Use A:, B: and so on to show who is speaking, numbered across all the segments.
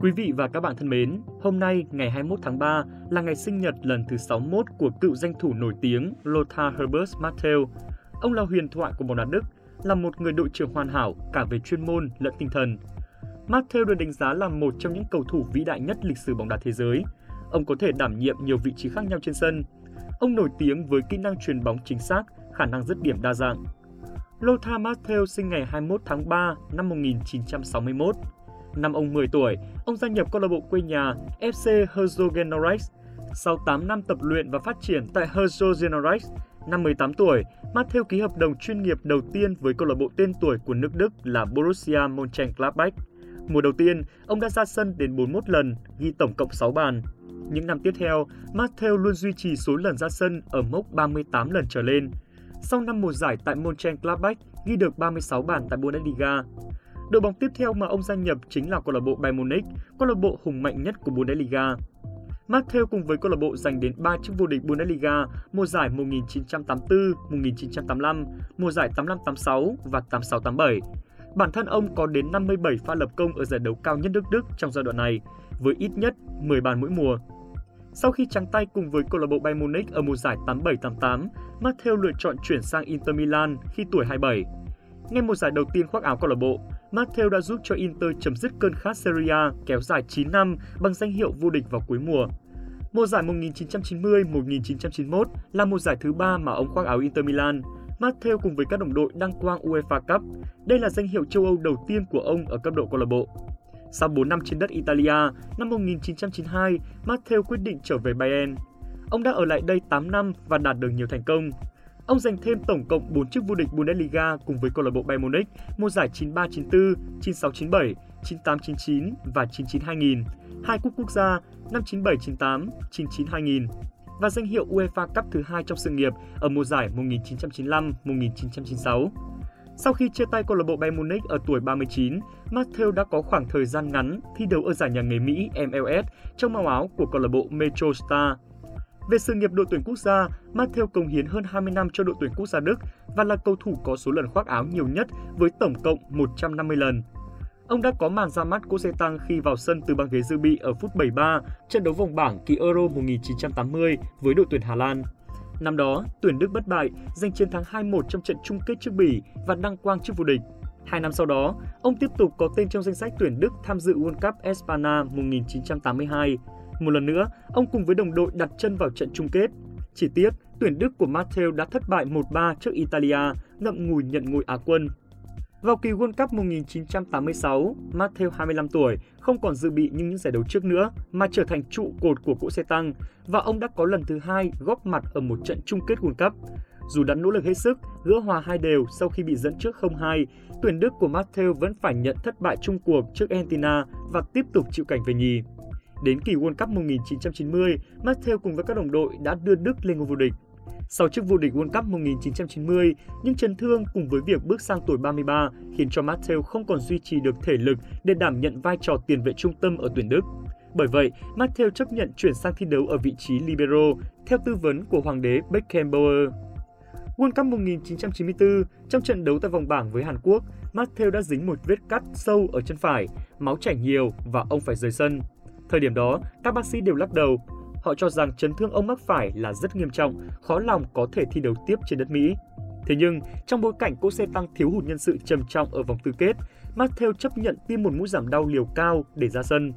A: Quý vị và các bạn thân mến, hôm nay ngày 21 tháng 3 là ngày sinh nhật lần thứ 61 của cựu danh thủ nổi tiếng Lothar Herbert Martel. Ông là huyền thoại của bóng đá Đức, là một người đội trưởng hoàn hảo cả về chuyên môn lẫn tinh thần. Martel được đánh giá là một trong những cầu thủ vĩ đại nhất lịch sử bóng đá thế giới. Ông có thể đảm nhiệm nhiều vị trí khác nhau trên sân. Ông nổi tiếng với kỹ năng truyền bóng chính xác, khả năng dứt điểm đa dạng. Lothar Matthäus sinh ngày 21 tháng 3 năm 1961 Năm ông 10 tuổi, ông gia nhập câu lạc bộ quê nhà FC Herzogenaurach. Sau 8 năm tập luyện và phát triển tại Herzogenaurach, năm 18 tuổi, Matthew ký hợp đồng chuyên nghiệp đầu tiên với câu lạc bộ tên tuổi của nước Đức là Borussia Mönchengladbach. Mùa đầu tiên, ông đã ra sân đến 41 lần, ghi tổng cộng 6 bàn. Những năm tiếp theo, Matthew luôn duy trì số lần ra sân ở mốc 38 lần trở lên. Sau năm mùa giải tại Mönchengladbach, ghi được 36 bàn tại Bundesliga. Đội bóng tiếp theo mà ông gia nhập chính là câu lạc bộ Bayern Munich, câu lạc bộ hùng mạnh nhất của Bundesliga. Matthew cùng với câu lạc bộ giành đến 3 chức vô địch Bundesliga mùa giải 1984, 1985, mùa giải 85-86 và 86-87. Bản thân ông có đến 57 pha lập công ở giải đấu cao nhất nước Đức trong giai đoạn này, với ít nhất 10 bàn mỗi mùa. Sau khi trắng tay cùng với câu lạc bộ Bayern Munich ở mùa giải 87-88, Matthew lựa chọn chuyển sang Inter Milan khi tuổi 27. Ngay một giải đầu tiên khoác áo câu lạc bộ, Matteo đã giúp cho Inter chấm dứt cơn khát Serie A kéo dài 9 năm bằng danh hiệu vô địch vào cuối mùa. Mùa giải 1990-1991 là mùa giải thứ ba mà ông khoác áo Inter Milan. Matteo cùng với các đồng đội đăng quang UEFA Cup. Đây là danh hiệu châu Âu đầu tiên của ông ở cấp độ câu lạc bộ. Sau 4 năm trên đất Italia, năm 1992, Matteo quyết định trở về Bayern. Ông đã ở lại đây 8 năm và đạt được nhiều thành công. Ông giành thêm tổng cộng 4 chức vô địch Bundesliga cùng với câu lạc bộ Bayern Munich mùa giải 93-94, 96-97, 98-99 và 99-2000, hai cúp quốc gia năm 97-98, 99-2000 và danh hiệu UEFA Cup thứ hai trong sự nghiệp ở mùa giải 1995-1996. Sau khi chia tay câu lạc bộ Bayern Munich ở tuổi 39, Matthew đã có khoảng thời gian ngắn thi đấu ở giải nhà nghề Mỹ MLS trong màu áo của câu lạc bộ Metro Star về sự nghiệp đội tuyển quốc gia, Matteo cống hiến hơn 20 năm cho đội tuyển quốc gia Đức và là cầu thủ có số lần khoác áo nhiều nhất với tổng cộng 150 lần. Ông đã có màn ra mắt xe tăng khi vào sân từ băng ghế dự bị ở phút 73 trận đấu vòng bảng kỳ Euro 1980 với đội tuyển Hà Lan. Năm đó, tuyển Đức bất bại, giành chiến thắng 2-1 trong trận chung kết trước Bỉ và đăng quang trước vô địch. Hai năm sau đó, ông tiếp tục có tên trong danh sách tuyển Đức tham dự World Cup Espana 1982. Một lần nữa, ông cùng với đồng đội đặt chân vào trận chung kết. Chỉ tiếc, tuyển Đức của Matteo đã thất bại 1-3 trước Italia, ngậm ngùi nhận ngôi Á quân. Vào kỳ World Cup 1986, Matteo 25 tuổi không còn dự bị như những giải đấu trước nữa mà trở thành trụ cột của cỗ xe tăng và ông đã có lần thứ hai góp mặt ở một trận chung kết World Cup. Dù đã nỗ lực hết sức, gỡ hòa hai đều sau khi bị dẫn trước 0-2, tuyển Đức của Matteo vẫn phải nhận thất bại chung cuộc trước Argentina và tiếp tục chịu cảnh về nhì. Đến kỳ World Cup 1990, Matteo cùng với các đồng đội đã đưa Đức lên ngôi vô địch. Sau chức vô địch World Cup 1990, những chấn thương cùng với việc bước sang tuổi 33 khiến cho Matteo không còn duy trì được thể lực để đảm nhận vai trò tiền vệ trung tâm ở tuyển Đức. Bởi vậy, Matteo chấp nhận chuyển sang thi đấu ở vị trí libero theo tư vấn của hoàng đế Beckenbauer. World Cup 1994, trong trận đấu tại vòng bảng với Hàn Quốc, Matteo đã dính một vết cắt sâu ở chân phải, máu chảy nhiều và ông phải rời sân. Thời điểm đó, các bác sĩ đều lắc đầu. Họ cho rằng chấn thương ông mắc phải là rất nghiêm trọng, khó lòng có thể thi đấu tiếp trên đất Mỹ. Thế nhưng, trong bối cảnh cỗ xe tăng thiếu hụt nhân sự trầm trọng ở vòng tứ kết, Matthew chấp nhận tiêm một mũi giảm đau liều cao để ra sân.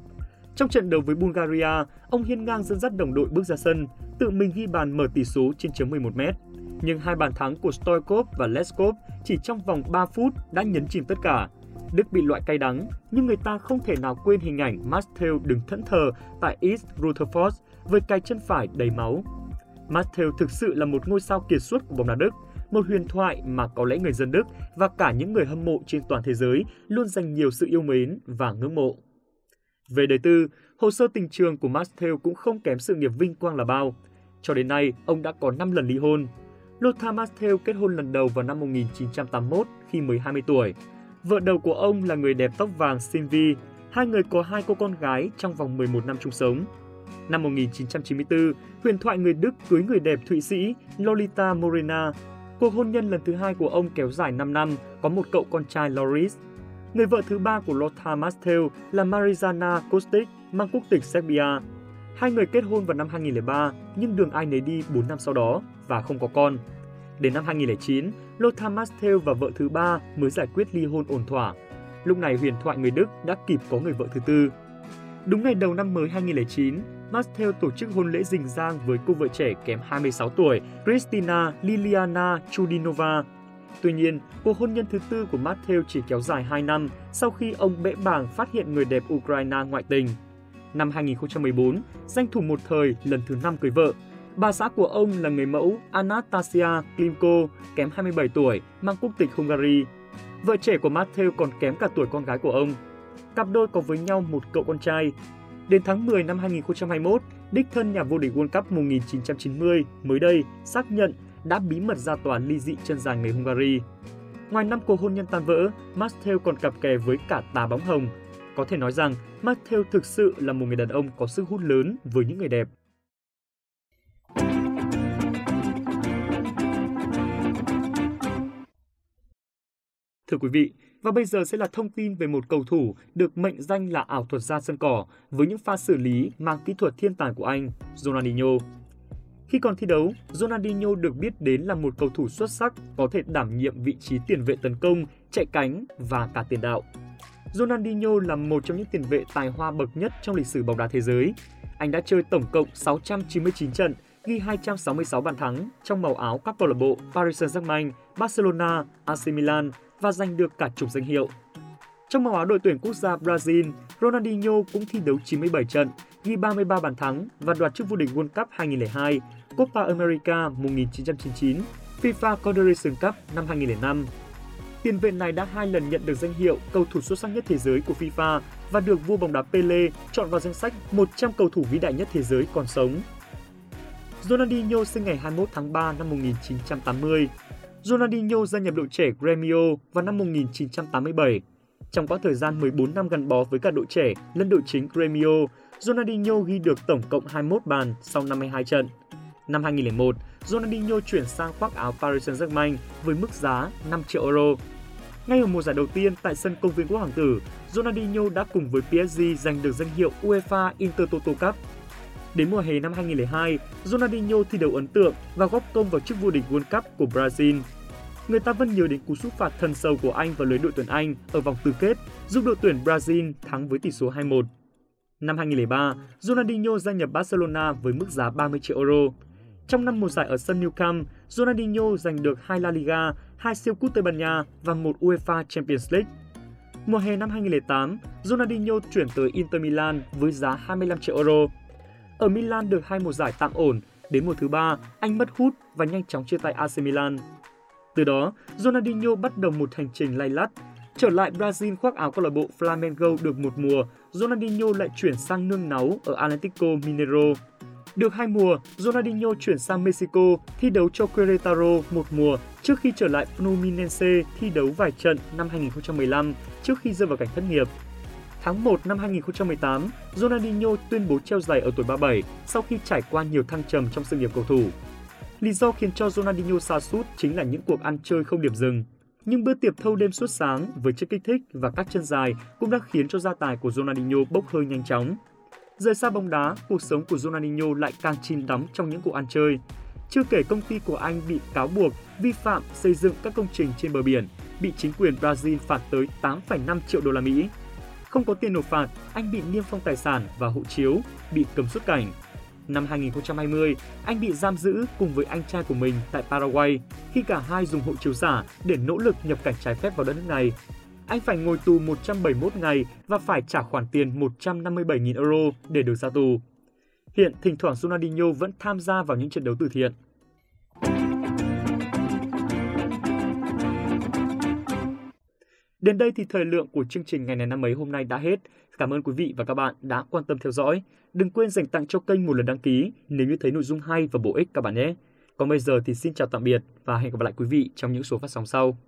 A: Trong trận đấu với Bulgaria, ông hiên ngang dẫn dắt đồng đội bước ra sân, tự mình ghi bàn mở tỷ số trên chấm 11 m. Nhưng hai bàn thắng của Stoikov và Leskov chỉ trong vòng 3 phút đã nhấn chìm tất cả. Đức bị loại cay đắng, nhưng người ta không thể nào quên hình ảnh Matthew đứng thẫn thờ tại East Rutherford với cái chân phải đầy máu. Matthew thực sự là một ngôi sao kiệt xuất của bóng đá Đức, một huyền thoại mà có lẽ người dân Đức và cả những người hâm mộ trên toàn thế giới luôn dành nhiều sự yêu mến và ngưỡng mộ. Về đời tư, hồ sơ tình trường của Matthew cũng không kém sự nghiệp vinh quang là bao. Cho đến nay, ông đã có 5 lần ly hôn. Lothar Matthäus kết hôn lần đầu vào năm 1981 khi mới 20 tuổi. Vợ đầu của ông là người đẹp tóc vàng Sylvie. Hai người có hai cô con gái trong vòng 11 năm chung sống. Năm 1994, huyền thoại người Đức cưới người đẹp Thụy Sĩ Lolita Morena. Cuộc hôn nhân lần thứ hai của ông kéo dài 5 năm, có một cậu con trai Loris. Người vợ thứ ba của Lothar Mastel là Marizana Kostic, mang quốc tịch Serbia. Hai người kết hôn vào năm 2003 nhưng đường ai nấy đi 4 năm sau đó và không có con. Đến năm 2009, Lothar Matthäus và vợ thứ ba mới giải quyết ly hôn ổn thỏa. Lúc này huyền thoại người Đức đã kịp có người vợ thứ tư. Đúng ngày đầu năm mới 2009, Matthäus tổ chức hôn lễ rình rang với cô vợ trẻ kém 26 tuổi Kristina Liliana Chudinova. Tuy nhiên, cuộc hôn nhân thứ tư của Matthäus chỉ kéo dài 2 năm sau khi ông bẽ bàng phát hiện người đẹp Ukraine ngoại tình. Năm 2014, danh thủ một thời lần thứ năm cưới vợ. Bà xã của ông là người mẫu Anastasia Klimko, kém 27 tuổi, mang quốc tịch Hungary. Vợ trẻ của Matthew còn kém cả tuổi con gái của ông. Cặp đôi có với nhau một cậu con trai. Đến tháng 10 năm 2021, đích thân nhà vô địch World Cup 1990 mới đây xác nhận đã bí mật ra tòa ly dị chân dài người Hungary. Ngoài năm cuộc hôn nhân tan vỡ, Matthew còn cặp kè với cả tà bóng hồng. Có thể nói rằng Matthew thực sự là một người đàn ông có sức hút lớn với những người đẹp. Thưa quý vị, và bây giờ sẽ là thông tin về một cầu thủ được mệnh danh là ảo thuật gia sân cỏ với những pha xử lý mang kỹ thuật thiên tài của anh, Ronaldinho. Khi còn thi đấu, Ronaldinho được biết đến là một cầu thủ xuất sắc có thể đảm nhiệm vị trí tiền vệ tấn công, chạy cánh và cả tiền đạo. Ronaldinho là một trong những tiền vệ tài hoa bậc nhất trong lịch sử bóng đá thế giới. Anh đã chơi tổng cộng 699 trận, ghi 266 bàn thắng trong màu áo các câu lạc bộ Paris Saint-Germain, Barcelona, AC Milan và giành được cả chục danh hiệu. Trong màu áo đội tuyển quốc gia Brazil, Ronaldinho cũng thi đấu 97 trận, ghi 33 bàn thắng và đoạt chức vô địch World Cup 2002, Copa America 1999, FIFA Confederation Cup năm 2005. Tiền vệ này đã hai lần nhận được danh hiệu cầu thủ xuất sắc nhất thế giới của FIFA và được vua bóng đá Pele chọn vào danh sách 100 cầu thủ vĩ đại nhất thế giới còn sống. Ronaldinho sinh ngày 21 tháng 3 năm 1980. Ronaldinho gia nhập đội trẻ Grêmio vào năm 1987. Trong quãng thời gian 14 năm gắn bó với cả đội trẻ lẫn đội chính Grêmio, Ronaldinho ghi được tổng cộng 21 bàn sau 52 trận. Năm 2001, Ronaldinho chuyển sang khoác áo Paris Saint-Germain với mức giá 5 triệu euro. Ngay ở mùa giải đầu tiên tại sân công viên Quốc Hoàng Tử, Ronaldinho đã cùng với PSG giành được danh hiệu UEFA Intertoto Cup. Đến mùa hè năm 2002, Ronaldinho thi đấu ấn tượng và góp công vào chức vô địch World Cup của Brazil. Người ta vẫn nhớ đến cú sút phạt thần sâu của anh vào lưới đội tuyển Anh ở vòng tứ kết, giúp đội tuyển Brazil thắng với tỷ số 2-1. Năm 2003, Ronaldinho gia nhập Barcelona với mức giá 30 triệu euro. Trong năm mùa giải ở sân Nou Camp, Ronaldinho giành được hai La Liga, hai siêu cúp Tây Ban Nha và một UEFA Champions League. Mùa hè năm 2008, Ronaldinho chuyển tới Inter Milan với giá 25 triệu euro. Ở Milan được hai mùa giải tạm ổn, đến mùa thứ ba, anh mất hút và nhanh chóng chia tay AC Milan. Từ đó, Ronaldinho bắt đầu một hành trình lay lắt. Trở lại Brazil khoác áo câu lạc bộ Flamengo được một mùa, Ronaldinho lại chuyển sang nương náu ở Atlético Mineiro. Được hai mùa, Ronaldinho chuyển sang Mexico thi đấu cho Querétaro một mùa trước khi trở lại Fluminense thi đấu vài trận năm 2015 trước khi rơi vào cảnh thất nghiệp. Tháng 1 năm 2018, Ronaldinho tuyên bố treo giày ở tuổi 37 sau khi trải qua nhiều thăng trầm trong sự nghiệp cầu thủ. Lý do khiến cho Ronaldinho sa sút chính là những cuộc ăn chơi không điểm dừng. Nhưng bữa tiệc thâu đêm suốt sáng với chất kích thích và các chân dài cũng đã khiến cho gia tài của Ronaldinho bốc hơi nhanh chóng. Rời xa bóng đá, cuộc sống của Ronaldinho lại càng chìm đắm trong những cuộc ăn chơi. Chưa kể công ty của anh bị cáo buộc vi phạm xây dựng các công trình trên bờ biển, bị chính quyền Brazil phạt tới 8,5 triệu đô la Mỹ. Không có tiền nộp phạt, anh bị niêm phong tài sản và hộ chiếu, bị cấm xuất cảnh. Năm 2020, anh bị giam giữ cùng với anh trai của mình tại Paraguay khi cả hai dùng hộ chiếu giả để nỗ lực nhập cảnh trái phép vào đất nước này anh phải ngồi tù 171 ngày và phải trả khoản tiền 157.000 euro để được ra tù. Hiện, thỉnh thoảng Ronaldinho vẫn tham gia vào những trận đấu từ thiện. Đến đây thì thời lượng của chương trình ngày này năm ấy hôm nay đã hết. Cảm ơn quý vị và các bạn đã quan tâm theo dõi. Đừng quên dành tặng cho kênh một lần đăng ký nếu như thấy nội dung hay và bổ ích các bạn nhé. Còn bây giờ thì xin chào tạm biệt và hẹn gặp lại quý vị trong những số phát sóng sau.